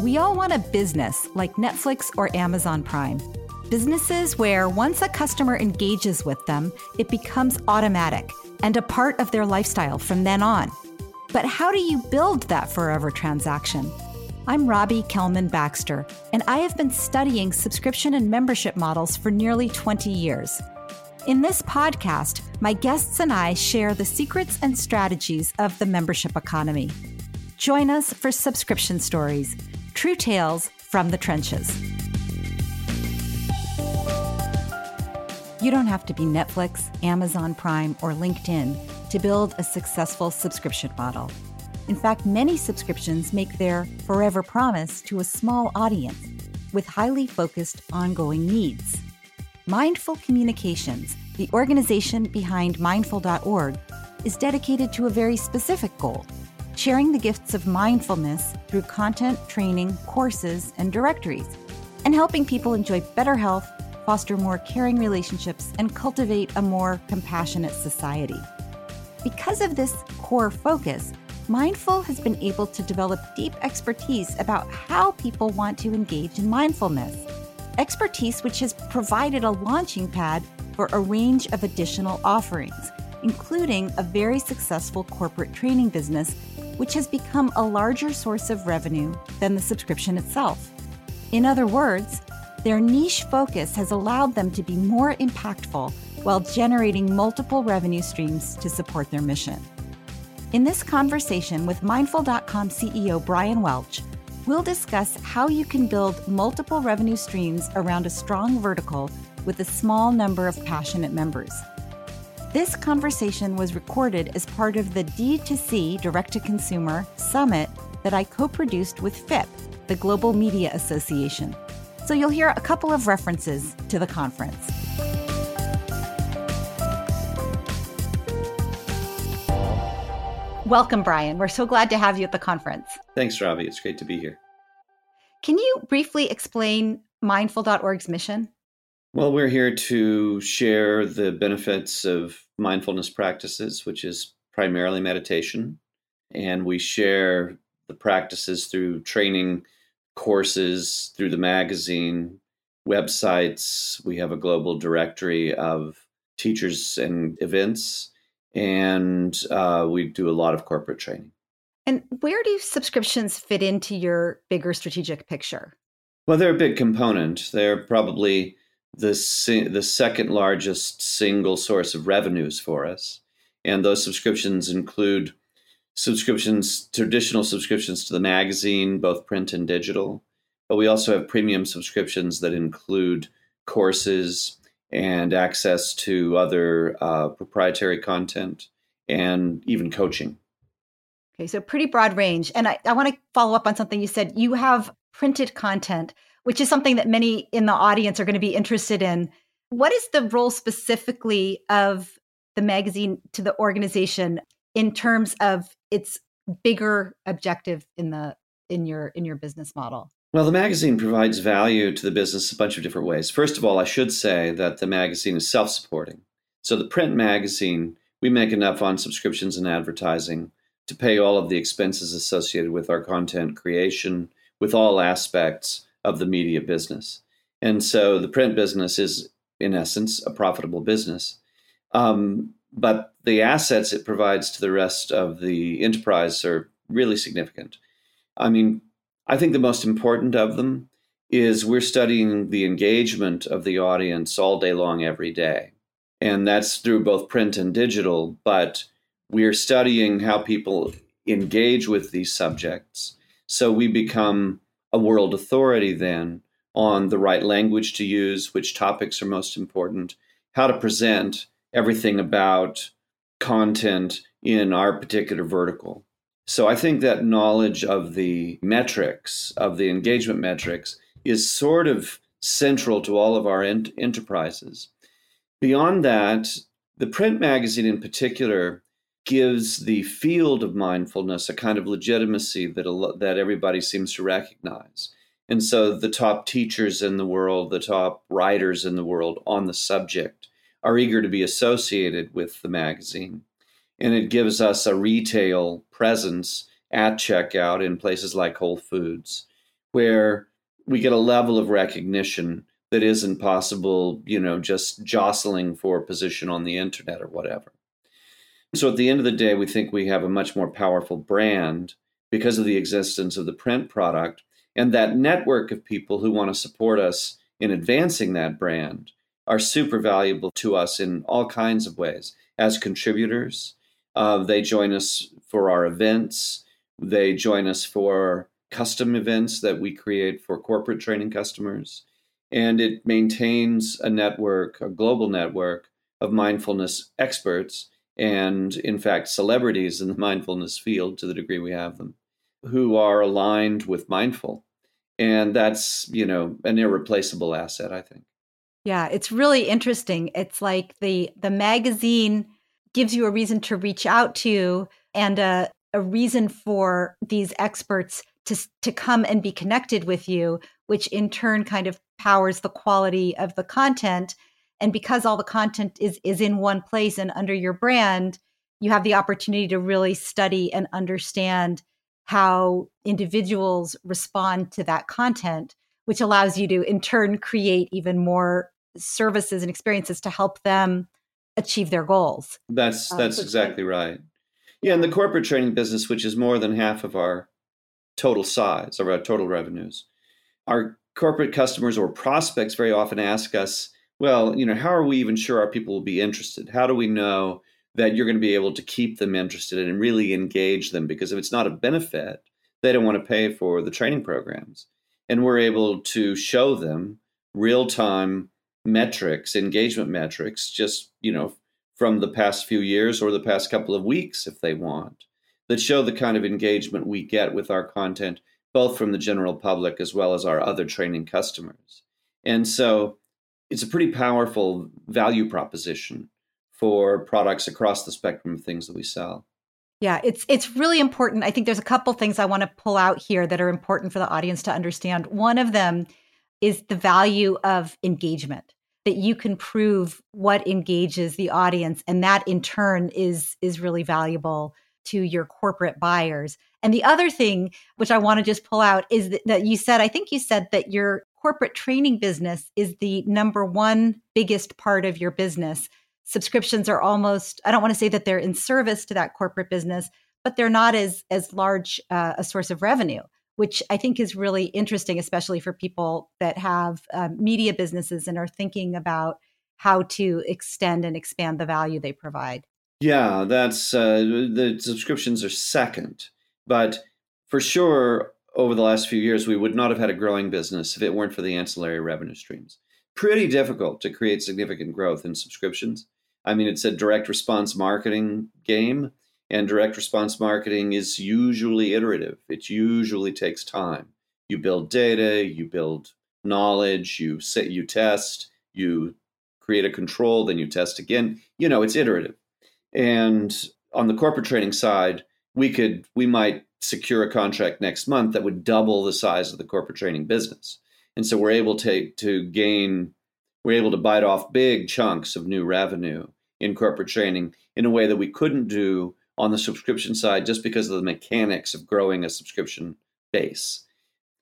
We all want a business like Netflix or Amazon Prime. Businesses where once a customer engages with them, it becomes automatic and a part of their lifestyle from then on. But how do you build that forever transaction? I'm Robbie Kellman Baxter, and I have been studying subscription and membership models for nearly 20 years. In this podcast, my guests and I share the secrets and strategies of the membership economy. Join us for subscription stories, true tales from the trenches. You don't have to be Netflix, Amazon Prime, or LinkedIn to build a successful subscription model. In fact, many subscriptions make their forever promise to a small audience with highly focused ongoing needs. Mindful Communications, the organization behind mindful.org, is dedicated to a very specific goal sharing the gifts of mindfulness through content, training, courses, and directories, and helping people enjoy better health, foster more caring relationships, and cultivate a more compassionate society. Because of this core focus, Mindful has been able to develop deep expertise about how people want to engage in mindfulness expertise which has provided a launching pad for a range of additional offerings, including a very successful corporate training business, which has become a larger source of revenue than the subscription itself. In other words, their niche focus has allowed them to be more impactful while generating multiple revenue streams to support their mission. In this conversation with Mindful.com CEO Bryan Welch, We'll discuss how you can build multiple revenue streams around a strong vertical with a small number of passionate members. This conversation was recorded as part of the D2C Direct to Consumer Summit that I co produced with FIPP, the Global Media Association. So you'll hear a couple of references to the conference. Welcome, Bryan. We're so glad to have you at the conference. Thanks, Robbie. It's great to be here. Can you briefly explain mindful.org's mission? Well, we're here to share the benefits of mindfulness practices, which is primarily meditation. And we share the practices through training courses, through the magazine, websites. We have a global directory of teachers and events and uh, we do a lot of corporate training. And where do subscriptions fit into your bigger strategic picture? Well, they're a big component. They're probably the the second largest single source of revenues for us, and those subscriptions include subscriptions, traditional subscriptions to the magazine, both print and digital. But we also have premium subscriptions that include courses, and access to other uh, proprietary content and even coaching. Okay, so pretty broad range. And I, I want to follow up on something you said. You have printed content, which is something that many in the audience are going to be interested in. What is the role specifically of the magazine to the organization in terms of its bigger objective in the in your in your business model? Well, the magazine provides value to the business a bunch of different ways. First of all, I should say that the magazine is self supporting. So, the print magazine, we make enough on subscriptions and advertising to pay all of the expenses associated with our content creation, with all aspects of the media business. And so, the print business is, in essence, a profitable business. Um, but the assets it provides to the rest of the enterprise are really significant. I mean, I think the most important of them is we're studying the engagement of the audience all day long, every day. And that's through both print and digital, but we're studying how people engage with these subjects. So we become a world authority then on the right language to use, which topics are most important, how to present everything about content in our particular vertical. So I think that knowledge of the metrics, of the engagement metrics, is sort of central to all of our ent- enterprises. Beyond that, the print magazine in particular gives the field of mindfulness a kind of legitimacy that, that everybody seems to recognize. And so the top teachers in the world, the top writers in the world on the subject are eager to be associated with the magazine and it gives us a retail presence at checkout in places like Whole Foods. where we get a level of recognition that isn't possible, you know, just jostling for position on the internet or whatever. So at the end of the day, we think we have a much more powerful brand because of the existence of the print product and that network of people who want to support us in advancing that brand are super valuable to us in all kinds of ways as contributors. Uh, they join us for our events. They join us for custom events that we create for corporate training customers. And it maintains a network, a global network of mindfulness experts and, in fact, celebrities in the mindfulness field to the degree we have them who are aligned with mindful. And that's, you know, an irreplaceable asset, I think. Yeah, it's really interesting. It's like the the magazine gives you a reason to reach out to and a, a reason for these experts to to come and be connected with you, which in turn kind of powers the quality of the content. And because all the content is is in one place and under your brand, you have the opportunity to really study and understand how individuals respond to that content, which allows you to in turn create even more services and experiences to help them achieve their goals. That's uh, that's so exactly right. Yeah, in the corporate training business, which is more than half of our total size of our total revenues, our corporate customers or prospects very often ask us, well, you know, how are we even sure our people will be interested? How do we know that you're going to be able to keep them interested and really engage them because if it's not a benefit, they don't want to pay for the training programs. And we're able to show them real time metrics, engagement metrics, just, you know, from the past few years or the past couple of weeks if they want, that show the kind of engagement we get with our content, both from the general public as well as our other training customers. And so it's a pretty powerful value proposition for products across the spectrum of things that we sell. Yeah, it's it's really important. I think there's a couple things I want to pull out here that are important for the audience to understand. One of them is the value of engagement that you can prove what engages the audience and that in turn is is really valuable to your corporate buyers. And the other thing which I want to just pull out is that, that you said I think you said that your corporate training business is the number one biggest part of your business. Subscriptions are almost i don't want to say that they're in service to that corporate business but they're not as as large uh, a source of revenue which i think is really interesting especially for people that have uh, media businesses and are thinking about how to extend and expand the value they provide. Yeah that's uh, the subscriptions are second but for sure over the last few years we would not have had a growing business if it weren't for the ancillary revenue streams pretty difficult to create significant growth in subscriptions I mean, it's a direct response marketing game, and direct response marketing is usually iterative. It usually takes time. You build data, you build knowledge, you set, you test, you create a control, then you test again. You know, it's iterative. And on the corporate training side, we could we might secure a contract next month that would double the size of the corporate training business. And so we're able to to gain we're able to bite off big chunks of new revenue in corporate training in a way that we couldn't do on the subscription side just because of the mechanics of growing a subscription base.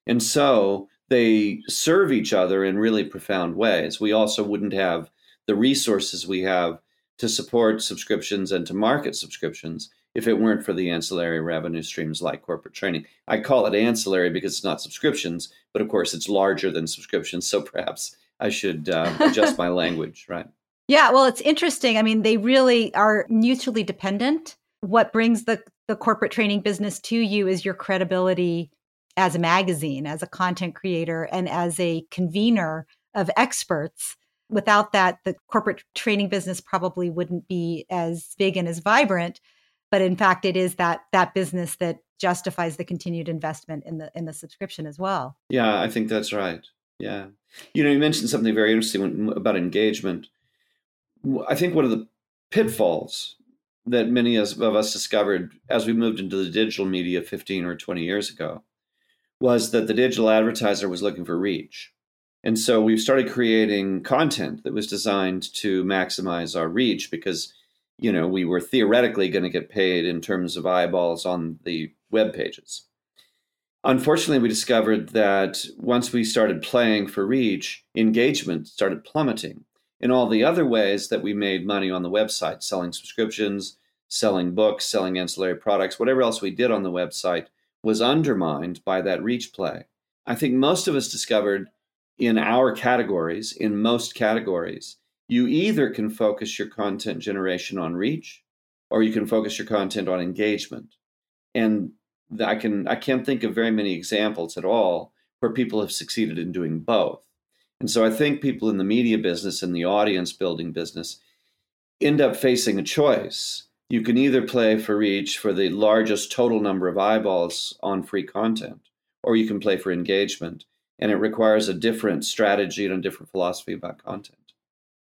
And so they serve each other in really profound ways. We also wouldn't have the resources we have to support subscriptions and to market subscriptions if it weren't for the ancillary revenue streams like corporate training. I call it ancillary because it's not subscriptions, but of course it's larger than subscriptions. So perhaps I should uh, adjust my language, right? Yeah, well, it's interesting. I mean, they really are mutually dependent. What brings the, the corporate training business to you is your credibility as a magazine, as a content creator, and as a convener of experts. Without that, the corporate training business probably wouldn't be as big and as vibrant. But in fact, it is that that business that justifies the continued investment in the in the subscription as well. Yeah, I think that's right. Yeah. You know, you mentioned something very interesting about engagement. I think one of the pitfalls that many of us discovered as we moved into the digital media 15 or 20 years ago was that the digital advertiser was looking for reach. And so we started creating content that was designed to maximize our reach because, you know, we were theoretically going to get paid in terms of eyeballs on the web pages. unfortunately, we discovered that once we started playing for reach, engagement started plummeting in all the other ways that we made money on the website, selling subscriptions, selling books, selling ancillary products, whatever else we did on the website was undermined by that reach play. I think most of us discovered in our categories, in most categories, you either can focus your content generation on reach or you can focus your content on engagement. And I can I can't think of very many examples at all where people have succeeded in doing both. And so I think people in the media business and the audience building business end up facing a choice. You can either play for reach for the largest total number of eyeballs on free content, or you can play for engagement. And it requires a different strategy and a different philosophy about content.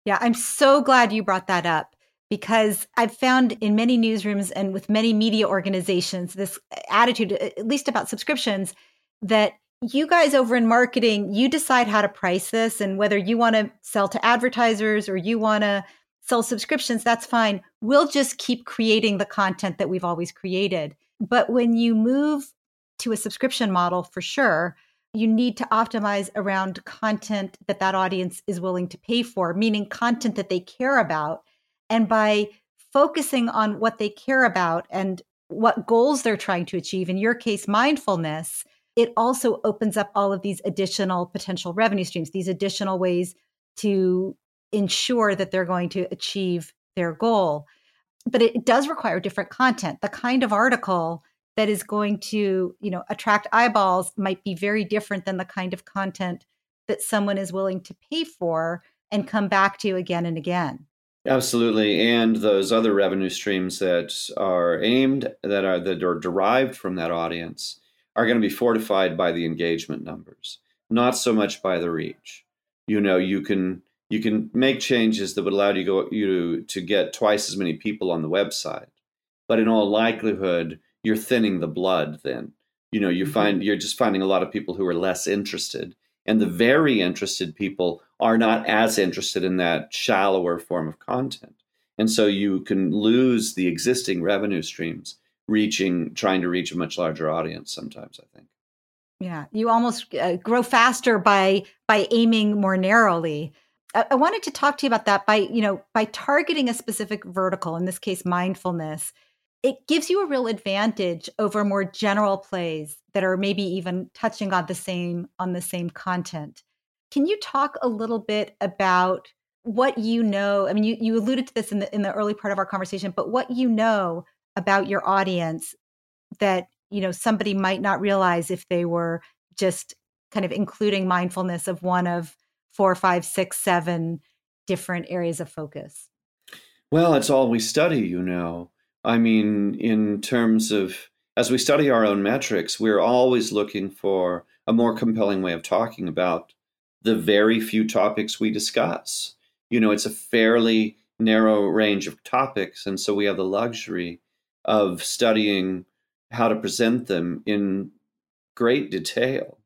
Yeah, I'm so glad you brought that up because I've found in many newsrooms and with many media organizations this eh, attitude, eh, at least about subscriptions, that you guys over in marketing, you decide how to price this and whether you want to sell to advertisers or you want to sell subscriptions, that's fine. We'll just keep creating the content that we've always created. But when you move to a subscription model, for sure, you need to optimize around content that that audience is willing to pay for, meaning content that they care about. And by focusing on what they care about and what goals they're trying to achieve, in your case, mindfulness, it also opens up all of these additional potential revenue streams, these additional ways to ensure that they're going to achieve their goal. But it does require different content. The kind of article that is going to, you know, attract eyeballs might be very different than the kind of content that someone is willing to pay for and come back to again and again. Absolutely, and those other revenue streams that are aimed that are that are derived from that audience are going to be fortified by the engagement numbers, not so much by the reach. You know, you can you can make changes that would allow you go you to get twice as many people on the website, but in all likelihood, you're thinning the blood. Then you know you mm-hmm. find you're just finding a lot of people who are less interested, and the very interested people are not as interested in that shallower form of content, and so you can lose the existing revenue streams reaching trying to reach a much larger audience sometimes i think yeah you almost uh, grow faster by by aiming more narrowly I, I wanted to talk to you about that by you know by targeting a specific vertical in this case mindfulness it gives you a real advantage over more general plays that are maybe even touching on the same on the same content. Can you talk a little bit about what you know i mean you, you alluded to this in the in the early part of our conversation but what you know about your audience that you know somebody might not realize if they were just kind of including mindfulness of one of four five six seven different areas of focus? Well it's all we study you know i mean in terms of as we study our own metrics we're always looking for a more compelling way of talking about the very few topics we discuss you know it's a fairly narrow range of topics and so we have the luxury of studying how to present them in great detail.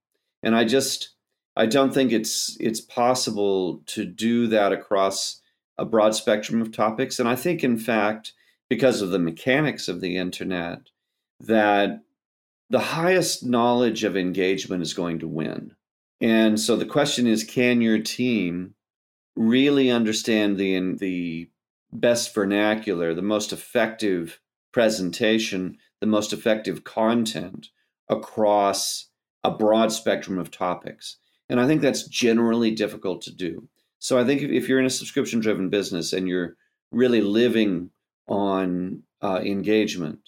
And I just I don't think it's it's possible to do that across a broad spectrum of topics. And I think in fact, because of the mechanics of the internet, that the highest knowledge of engagement is going to win. And so the question is can your team really understand the the best vernacular, the most effective presentation the most effective content across a broad spectrum of topics. And I think that's generally difficult to do. So I think if you're in a subscription driven business and you're really living on uh, engagement,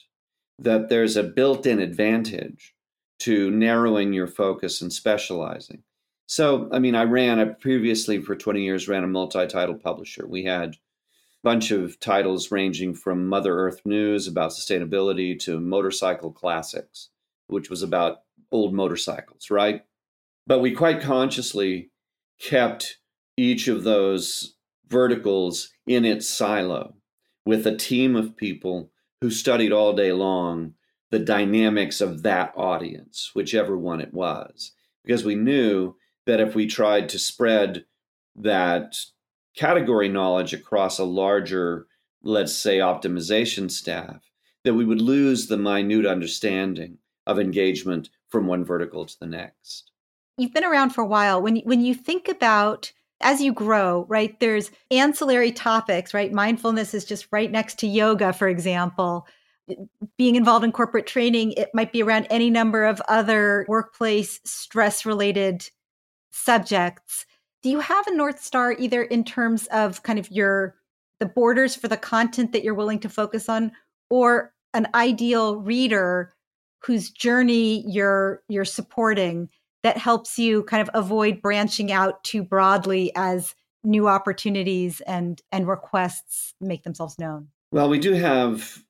that there's a built in advantage to narrowing your focus and specializing. So, I mean, I ran, I previously for 20 years ran a multi title publisher. We had a bunch of titles ranging from Mother Earth News about sustainability to Motorcycle Classics, which was about old motorcycles, right? But we quite consciously kept each of those verticals in its silo with a team of people who studied all day long the dynamics of that audience, whichever one it was. Because we knew that if we tried to spread that category knowledge across a larger, let's say, optimization staff, that we would lose the minute understanding of engagement from one vertical to the next. You've been around for a while. When when you think about as you grow, right, there's ancillary topics, right? Mindfulness is just right next to yoga, for example. Being involved in corporate training, it might be around any number of other workplace stress related subjects. Do you have a North Star either in terms of kind of your the borders for the content that you're willing to focus on or an ideal reader whose journey you're you're supporting that helps you kind of avoid branching out too broadly as new opportunities and and requests make themselves known. Well we do have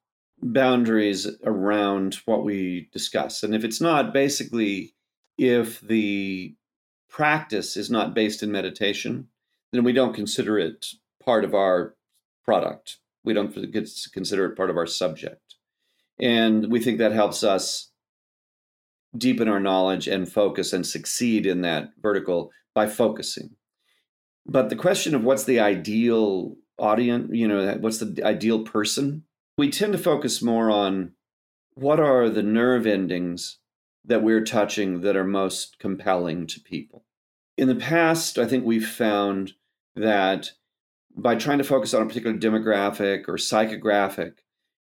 boundaries around what we discuss and if it's not basically if the practice is not based in meditation then we don't consider it part of our product. We don't consider it part of our subject. And we think that helps us deepen our knowledge and focus and succeed in that vertical by focusing. But the question of what's the ideal audience, you know, what's the ideal person, we tend to focus more on what are the nerve endings that we're touching that are most compelling to people. In the past, I think we've found that by trying to focus on a particular demographic or psychographic,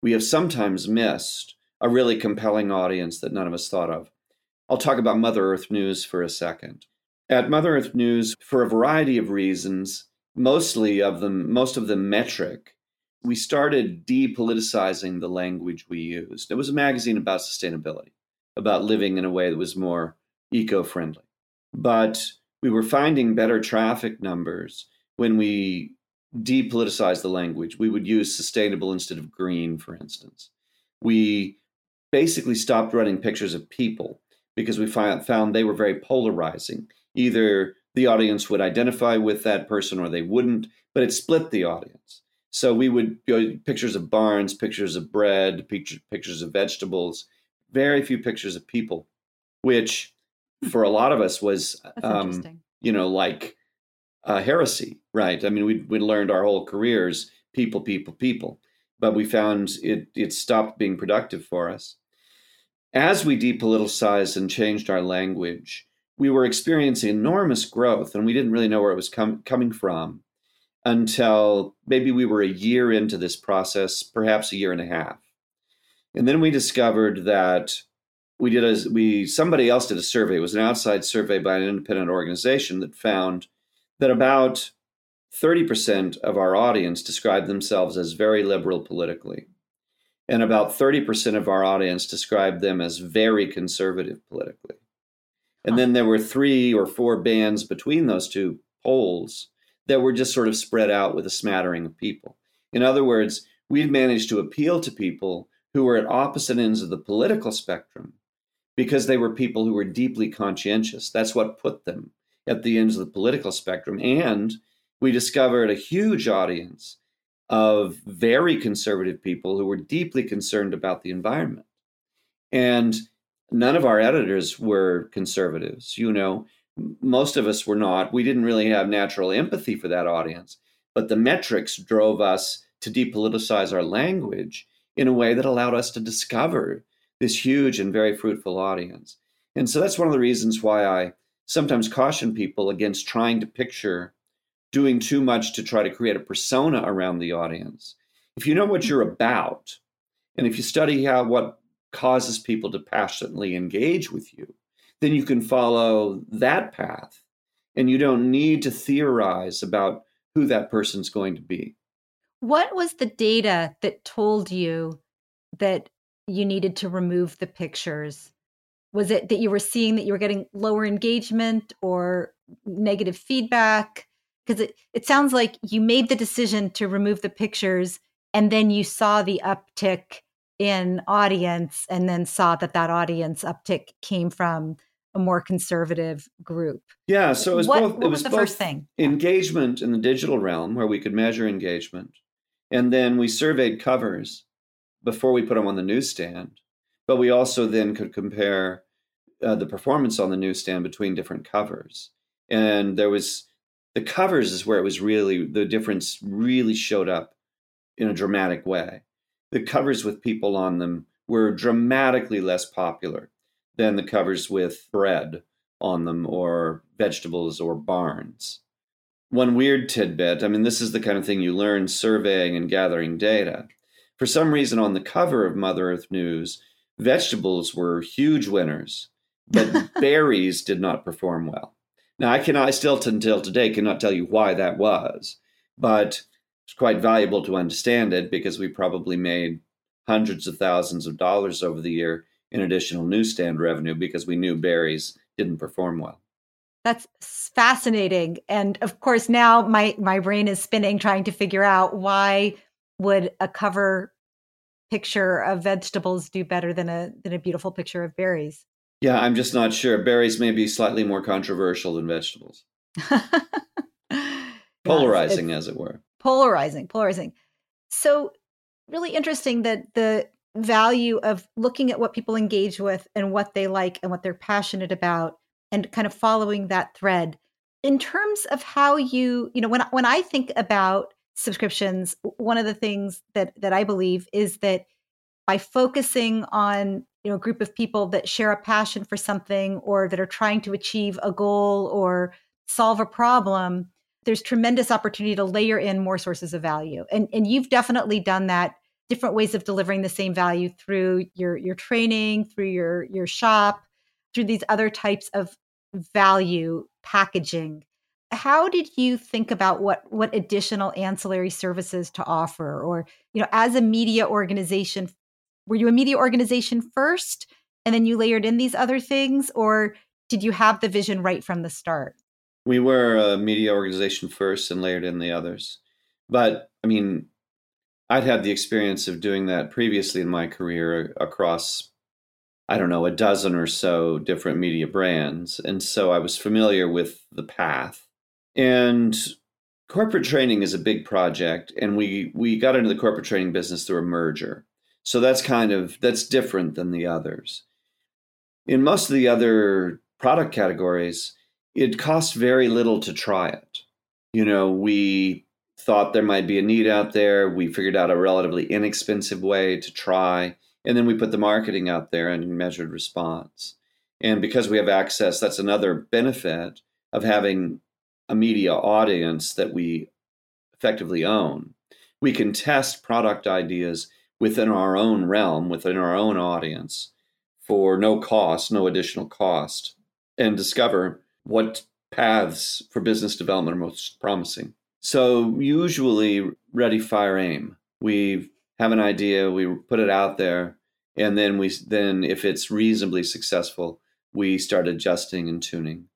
we have sometimes missed a really compelling audience that none of us thought of. I'll talk about Mother Earth News for a second. At Mother Earth News, for a variety of reasons, mostly of them, most of them metric, we started depoliticizing the language we used. It was a magazine about sustainability, about living in a way that was more eco friendly. But we were finding better traffic numbers when we depoliticized the language. We would use sustainable instead of green, for instance. We basically stopped running pictures of people because we found they were very polarizing. Either the audience would identify with that person or they wouldn't, but it split the audience. So we would go pictures of barns, pictures of bread, picture, pictures of vegetables, very few pictures of people, which for a lot of us was, um, you know, like a heresy, right? I mean, we we learned our whole careers people, people, people, but we found it it stopped being productive for us as we depoliticized and changed our language, we were experiencing enormous growth, and we didn't really know where it was com- coming from until maybe we were a year into this process, perhaps a year and a half. And then we discovered that we did a we somebody else did a survey. It was an outside survey by an independent organization that found that about 30% of our audience described themselves as very liberal politically and about 30% of our audience described them as very conservative politically. And then there were three or four bands between those two poles that were just sort of spread out with a smattering of people. In other words, we'd managed to appeal to people who were at opposite ends of the political spectrum because they were people who were deeply conscientious. That's what put them at the ends of the political spectrum. And we discovered a huge audience of very conservative people who were deeply concerned about the environment. And none of our editors were conservatives. You know, most of us were not. We didn't really have natural empathy for that audience. But the metrics drove us to depoliticize our language in a way that allowed us to discover this huge and very fruitful audience. And so that's one of the reasons why I sometimes caution people against trying to picture doing too much to try to create a persona around the audience. If you know what hmm. you're about, and if you study how what causes people to passionately engage with you, then you can follow that path and you don't need to theorize about who that person's going to be. What was the data that told you that you needed to remove the pictures? Was it that you were seeing that you were getting lower engagement or negative feedback? Because it, it sounds like you made the decision to remove the pictures and then you saw the uptick in audience and then saw that that audience uptick came from a more conservative group. Yeah, so it was what, both what it was, was the both first thing. Engagement in the digital realm where we could measure engagement. And then we surveyed covers before we put them on the newsstand. But we also then could compare uh, the performance on the newsstand between different covers. And there was the covers is where it was really the difference really showed up in a dramatic way. The covers with people on them were dramatically less popular than the covers with bread on them or vegetables or barns. One weird tidbit I mean, this is the kind of thing you learn surveying and gathering data. For some reason, on the cover of Mother Earth News, vegetables were huge winners, but berries did not perform well. Now, I cannot, I still until today cannot tell you why that was, but it's quite valuable to understand it because we probably made hundreds of thousands of dollars over the year in additional newsstand revenue because we knew berries didn't perform well. That's fascinating. And of course, now my, my brain is spinning trying to figure out why would a cover picture of vegetables do better than a than a beautiful picture of berries? Yeah, I'm just not sure. Berries may be slightly more controversial than vegetables. polarizing, as it were. Polarizing, polarizing. So, really interesting that the value of looking at what people engage with and what they like and what they're passionate about and kind of following that thread in terms of how you you know when when i think about subscriptions one of the things that that i believe is that by focusing on you know a group of people that share a passion for something or that are trying to achieve a goal or solve a problem there's tremendous opportunity to layer in more sources of value. And and you've definitely done that different ways of delivering the same value through your your training through your your shop through these other types of value packaging. How did you think about what what additional ancillary services to offer? Or you know as a media organization were you a media organization first and then you layered in these other things or did you have the vision right from the start we were a media organization first and layered in the others but i mean I'd had the experience of doing that previously in my career across, I don't know, a dozen or so different media brands. And so I was familiar with the path. And corporate training is a big project. And we, we got into the corporate training business through a merger. So that's kind of, that's different than the others. In most of the other product categories, it costs very little to try it. You know, we thought there might be a need out there. We figured out a relatively inexpensive way to try. And then we put the marketing out there and measured response. And because we have access, that's another benefit of having a media audience that we effectively own. We can test product ideas within our own realm, within our own audience, for no cost, no additional cost, and discover what paths for business development are most promising. So usually ready, fire, aim. We have an idea, we put it out there, and then we then if it's reasonably successful, we start adjusting and tuning.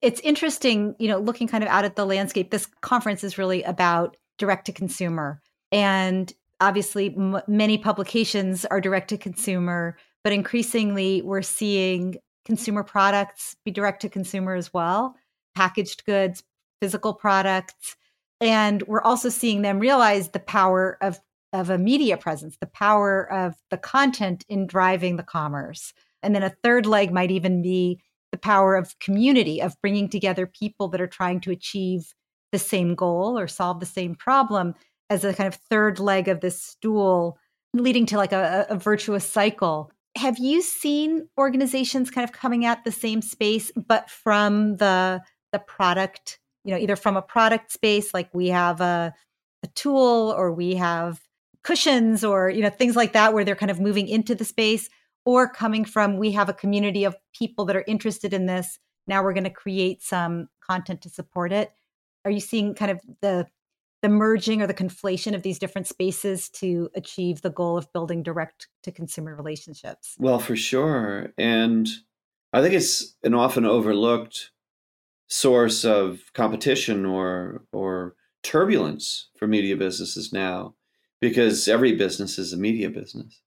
It's interesting, you know, looking kind of out at the landscape. This conference is really about direct to consumer, and obviously m- many publications are direct to consumer, but increasingly we're seeing consumer products be direct to consumer as well, packaged goods, physical products and we're also seeing them realize the power of of a media presence the power of the content in driving the commerce. And then a third leg might even be the power of community of bringing together people that are trying to achieve the same goal or solve the same problem as a kind of third leg of this stool leading to like a, a virtuous cycle have you seen organizations kind of coming at the same space but from the the product you know, either from a product space, like we have a, a tool or we have cushions or, you know, things like that, where they're kind of moving into the space, or coming from we have a community of people that are interested in this. Now we're going to create some content to support it. Are you seeing kind of the the merging or the conflation of these different spaces to achieve the goal of building direct to consumer relationships? Well, for sure. And I think it's an often overlooked source of competition or or turbulence for media businesses now because every business is a media business.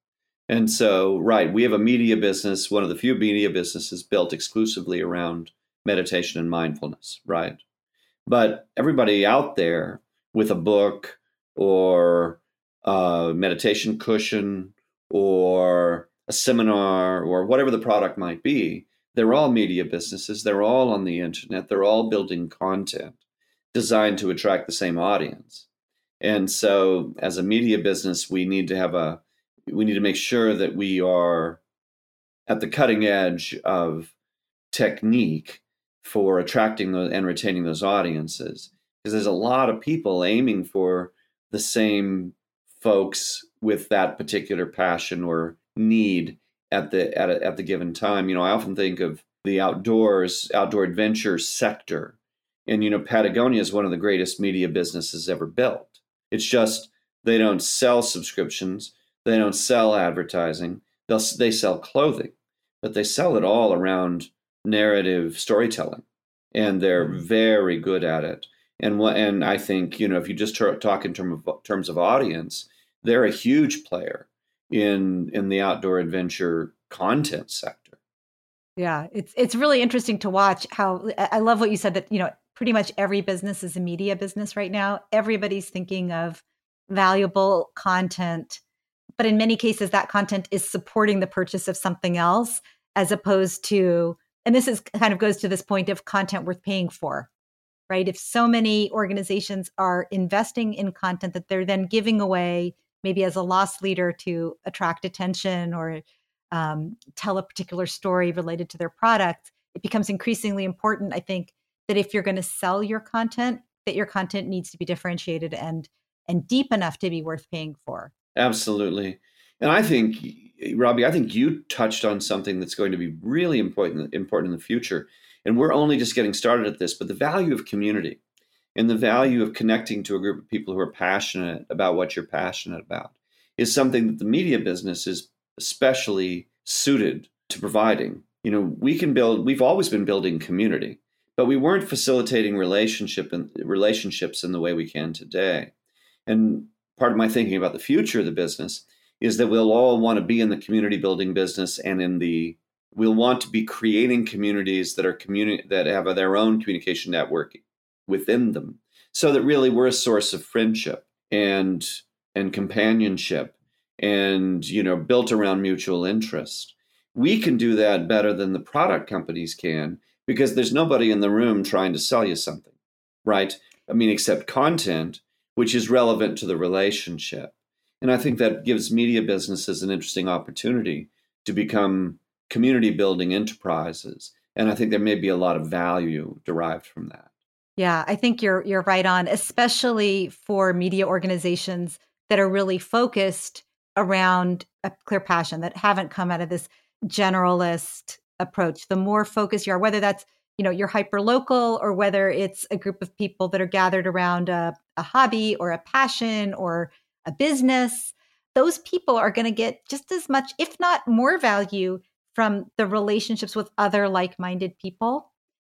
And so, right, we have a media business, one of the few media businesses built exclusively around meditation and mindfulness, right? But everybody out there with a book or a meditation cushion or a seminar or whatever the product might be they're all media businesses. They're all on the internet. They're all building content designed to attract the same audience. And so, as a media business, we need to have a we need to make sure that we are at the cutting edge of technique for attracting those and retaining those audiences because there's a lot of people aiming for the same folks with that particular passion or need at the at, a, at the given time you know i often think of the outdoors outdoor adventure sector and you know patagonia is one of the greatest media businesses ever built it's just they don't sell subscriptions they don't sell advertising They'll, they sell clothing but they sell it all around narrative storytelling, and they're mm-hmm. very good at it. And what and I think you know if you just talk in term of, terms of audience, they're a huge player in in the outdoor adventure content sector. Yeah, it's it's really interesting to watch how I love what you said that you know pretty much every business is a media business right now. Everybody's thinking of valuable content, but in many cases that content is supporting the purchase of something else as opposed to and this is kind of goes to this point of content worth paying for right? If so many organizations are investing in content that they're then giving away maybe as a loss leader to attract attention or um, tell a particular story related to their product it becomes increasingly important i think that if you're going to sell your content that your content needs to be differentiated and and deep enough to be worth paying for. Absolutely. And i think Robbie, I think you touched on something that's going to be really important important in the future. And we're only just getting started at this, but the value of community and the value of connecting to a group of people who are passionate about what you're passionate about is something that the media business is especially suited to providing. You know, we can build we've always been building community, but we weren't facilitating relationship and relationships in the way we can today. And part of my thinking about the future of the business is that we'll all want to be in the community building business and in the we'll want to be creating communities that are communi- that have their own communication network within them so that really we're a source of friendship and and companionship and you know built around mutual interest. We can do that better than the product companies can because there's nobody in the room trying to sell you something right? I mean except content which is relevant to the relationship. And I think that gives media businesses an interesting opportunity to become community building enterprises. And I think there may be a lot of value derived from that. Yeah, I think you're you're right on, especially for media organizations that are really focused around a clear passion that haven't come out of this generalist approach. The more focused you are, whether that's you know you're hyper local or whether it's a group of people that are gathered around a, a hobby or a passion or a business, those people are going to get just as much, if not more value from the relationships with other like minded people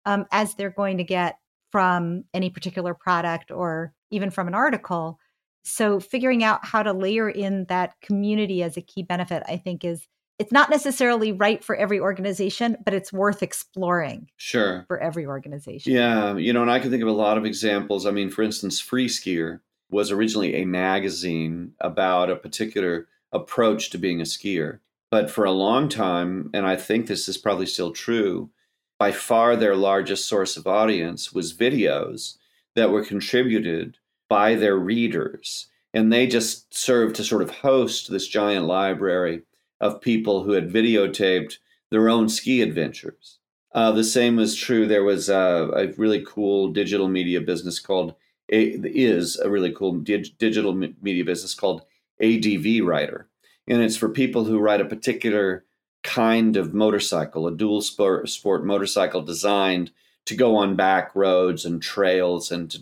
um, as they're going to get from any particular product or even from an article. So, figuring out how to layer in that community as a key benefit, I think, is it's not necessarily right for every organization, but it's worth exploring. Sure. For every organization. Yeah. You know, and I can think of a lot of examples. I mean, for instance, Freeskier was originally a magazine about a particular approach to being a skier. But for a long time, and I think this is probably still true, by far their largest source of audience was videos that were contributed by their readers. And they just served to sort of host this giant library of people who had videotaped their own ski adventures. Uh, the same was true. There was a, a really cool digital media business called is a really cool dig, digital media business called ADVrider, and it's for people who ride a particular kind of motorcycle, a dual sport, sport motorcycle designed to go on back roads and trails and to,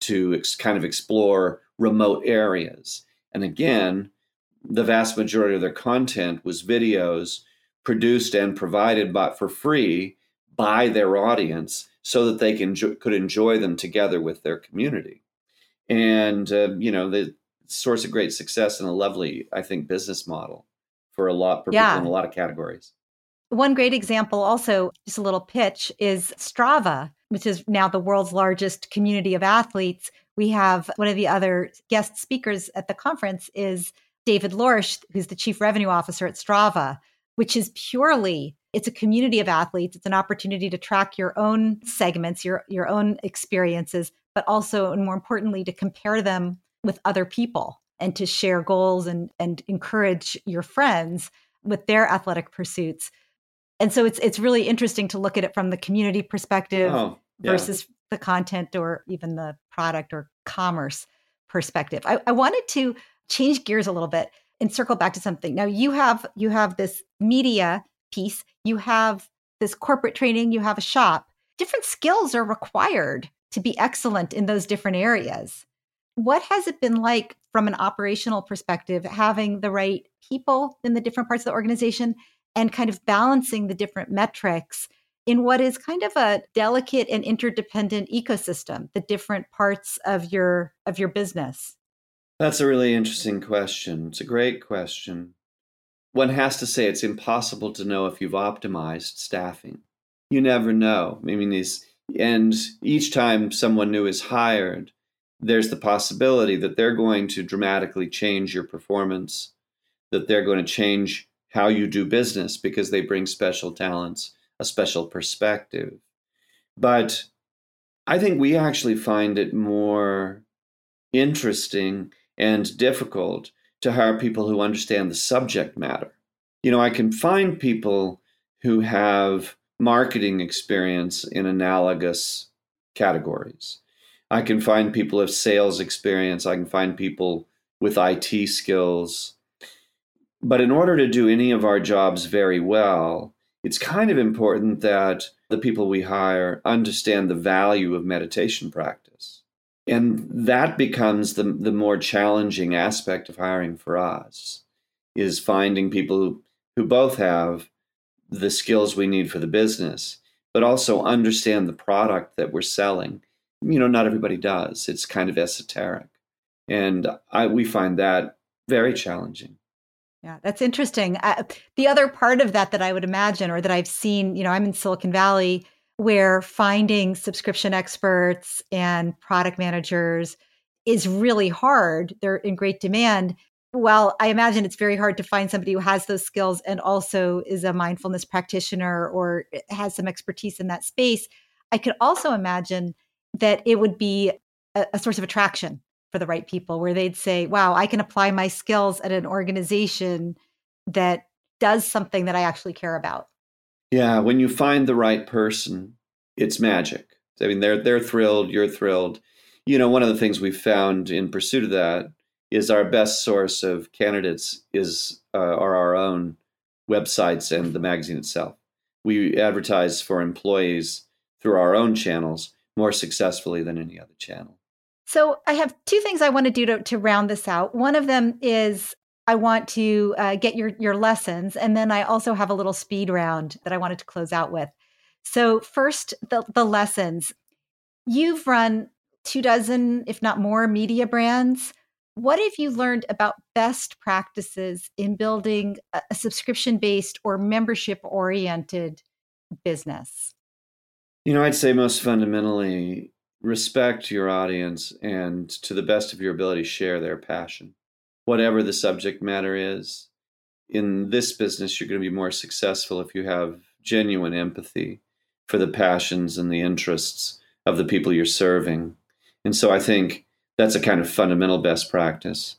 to ex, kind of explore remote areas. And again, the vast majority of their content was videos produced and provided by, for free by their audience so that they can could enjoy them together with their community. And uh, you know, the source of great success and a lovely, I think, business model for a lot for yeah. people in a lot of categories. One great example, also just a little pitch, is Strava, which is now the world's largest community of athletes. We have one of the other guest speakers at the conference is David Lorsch, who's the chief revenue officer at Strava, which is purely it's a community of athletes. It's an opportunity to track your own segments, your your own experiences, but also and more importantly to compare them with other people and to share goals and and encourage your friends with their athletic pursuits. And so it's it's really interesting to look at it from the community perspective oh, yeah. versus the content or even the product or commerce perspective. I, I wanted to change gears a little bit and circle back to something. Now you have you have this media piece, you have this corporate training, you have a shop. Different skills are required to be excellent in those different areas. What has it been like from an operational perspective, having the right people in the different parts of the organization and kind of balancing the different metrics in what is kind of a delicate and interdependent ecosystem, the different parts of your of your business? That's a really interesting question. It's a great question. One has to say it's impossible to know if you've optimized staffing. You never know. I mean, these, and each time someone new is hired, there's the possibility that they're going to dramatically change your performance, that they're going to change how you do business because they bring special talents, a special perspective. But I think we actually find it more interesting and difficult to hire people who understand the subject matter. You know, I can find people who have marketing experience in analogous categories. I can find people have sales experience. I can find people with IT skills. But in order to do any of our jobs very well, it's kind of important that the people we hire understand the value of meditation practice. And that becomes the, the more challenging aspect of hiring for us is finding people who, who both have the skills we need for the business, but also understand the product that we're selling you know, not everybody does. It's kind of esoteric. And I, we find that very challenging. Yeah, that's interesting. Uh, the other part of that that I would imagine, or that I've seen, you know, I'm in Silicon Valley where finding subscription experts and product managers is really hard. They're in great demand. Well, I imagine it's very hard to find somebody who has those skills and also is a mindfulness practitioner or has some expertise in that space. I could also imagine that it would be a, a source of attraction for the right people where they'd say, wow, I can apply my skills at an organization that does something that I actually care about. Yeah, when you find the right person, it's magic. I mean, they're they're thrilled, you're thrilled. You know, one of the things we've found in pursuit of that is our best source of candidates is uh, are our own websites and the magazine itself. We advertise for employees through our own channels, more successfully than any other channel. So I have two things I want to do to, to round this out. One of them is I want to uh, get your your lessons, and then I also have a little speed round that I wanted to close out with. So first, the the lessons. You've run two dozen, if not more, media brands. What have you learned about best practices in building a, subscription based or membership oriented business? You know, I'd say most fundamentally, respect your audience and to the best of your ability, share their passion. Whatever the subject matter is, in this business, you're going to be more successful if you have genuine empathy for the passions and the interests of the people you're serving. And so I think that's a kind of fundamental best practice.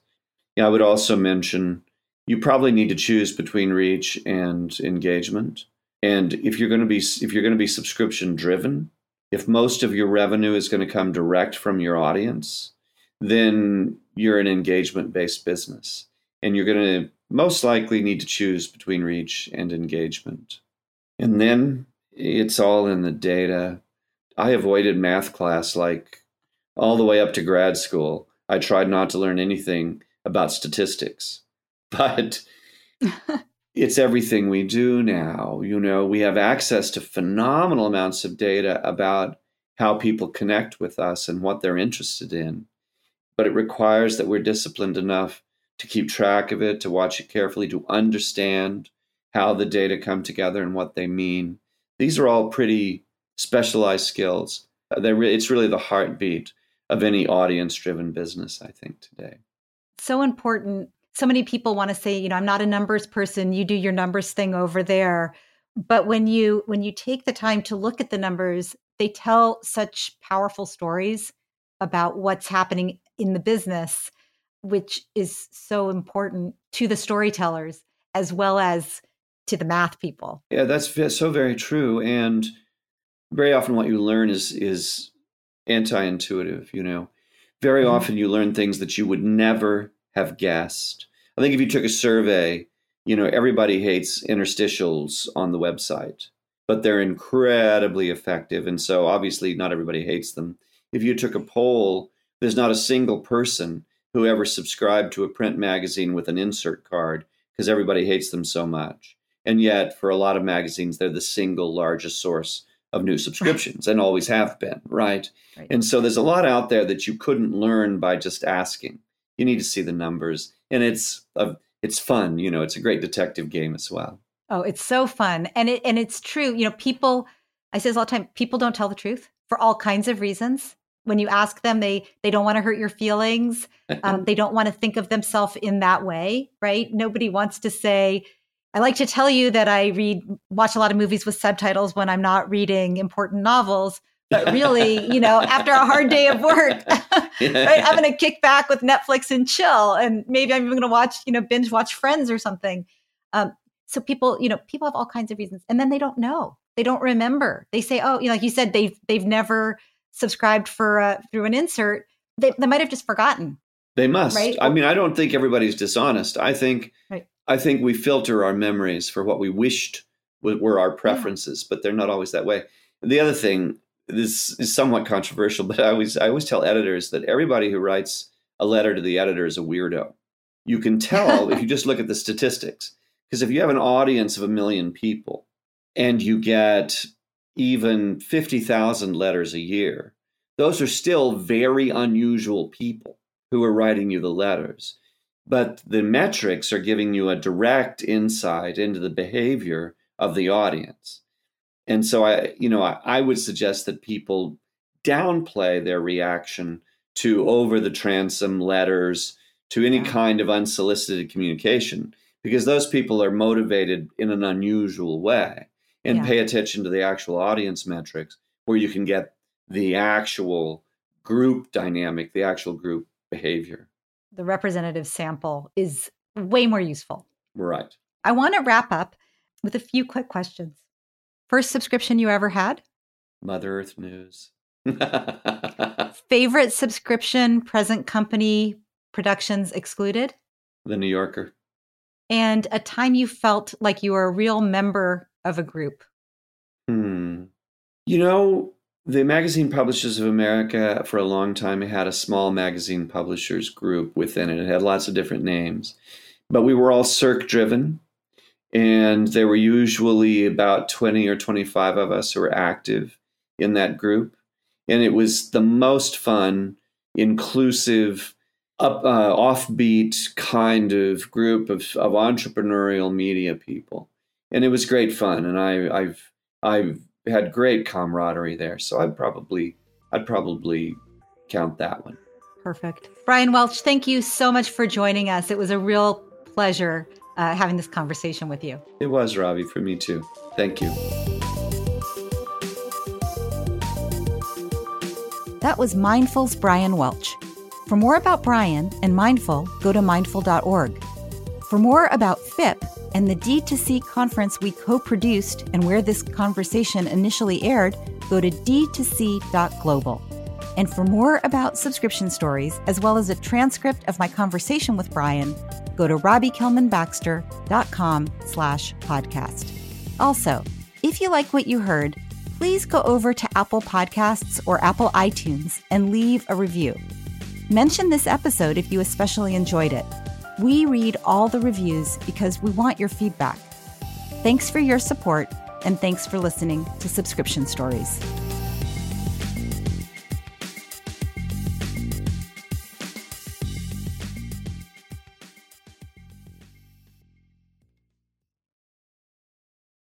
Yeah, I would also mention you probably need to choose between reach and engagement. And if you're going to be if you're going to be subscription driven, if most of your revenue is going to come direct from your audience, then you're an engagement based business. And you're going to most likely need to choose between reach and engagement. And then it's all in the data. I avoided math class like all the way up to grad school. I tried not to learn anything about statistics. But it's everything we do now. You know, we have access to phenomenal amounts of data about how people connect with us and what they're interested in. But it requires that we're disciplined enough to keep track of it, to watch it carefully, to understand how the data come together and what they mean. These are all pretty specialized skills. It's really the heartbeat of any audience driven business, I think, today. So important so many people want to say you know i'm not a numbers person you do your numbers thing over there but when you when you take the time to look at the numbers they tell such powerful stories about what's happening in the business which is so important to the storytellers as well as to the math people. Yeah, that's so very true. And very often what you learn is is anti-intuitive, you know. Very mm-hmm. often you learn things that you would never have guessed. I think if you took a survey, you know, everybody hates interstitials on the website, but they're incredibly effective. And so obviously not everybody hates them. If you took a poll, there's not a single person who ever subscribed to a print magazine with an insert card because everybody hates them so much. And yet, for a lot of magazines, they're the single largest source of new subscriptions and always have been, right? right? And so there's a lot out there that you couldn't learn by just asking. You need to see the numbers, and it's a, it's fun. You know, it's a great detective game as well. Oh, it's so fun, and it and it's true. You know, people. I say this all the time. People don't tell the truth for all kinds of reasons. When you ask them, they they don't want to hurt your feelings. Um, they don't want to think of themselves in that way, right? Nobody wants to say, I like to tell you that I read, watch a lot of movies with subtitles when I'm not reading important novels. But really, you know, after a hard day of work, right, I'm going to kick back with Netflix and chill. And maybe I'm even going to watch, you know, binge watch Friends or something. Um, so people, you know, people have all kinds of reasons, and then they don't know, they don't remember. They say, oh, you know, like you said, they've they've never subscribed for uh, through an insert. They, they might have just forgotten. They must. Right? I mean, I don't think everybody's dishonest. I think right. I think we filter our memories for what we wished were our preferences, yeah. but they're not always that way. The other thing, this is somewhat controversial, but I always I always tell editors that everybody who writes a letter to the editor is a weirdo. You can tell if you just look at the statistics. Because if you have an audience of a million people and you get even 50,000 letters a year, those are still very unusual people who are writing you the letters but the metrics are giving you a direct insight into the behavior of the audience. And so I, you know, I, I would suggest that people downplay their reaction to over the transom letters, to any kind of unsolicited communication, because those people are motivated in an unusual way. And yeah. pay attention to the actual audience metrics where you can get the actual group dynamic, the actual group behavior the representative sample is way more useful. Right. I want to wrap up with a few quick questions. First subscription you ever had? Mother Earth News. Favorite subscription, present company, productions excluded? The New Yorker. And a time you felt like you were a real member of a group? Hmm. You know, the Magazine Publishers of America, for a long time, had a small magazine publishers group within it. It had lots of different names, but we were all Circ driven, and there were usually about 20 or 25 of us who were active in that group. And it was the most fun, inclusive, up, uh, offbeat kind of group of, of entrepreneurial media people. And it was great fun. And I, I've, I've had great camaraderie there. So I'd probably I'd probably count that one. Perfect. Bryan Welch, thank you so much for joining us. It was a real pleasure uh, having this conversation with you. It was, Robbie, for me too. Thank you. That was Mindful's Bryan Welch. For more about Bryan and Mindful, go to mindful.org. For more about FIPP, and the D2C conference we co produced and where this conversation initially aired, go to d2c.global. And for more about subscription stories, as well as a transcript of my conversation with Bryan, go to robbiekellmanbaxter.com slash podcast. Also, if you like what you heard, please go over to Apple Podcasts or Apple iTunes and leave a review. Mention this episode if you especially enjoyed it. We read all the reviews because we want your feedback. Thanks for your support, and thanks for listening to Subscription Stories.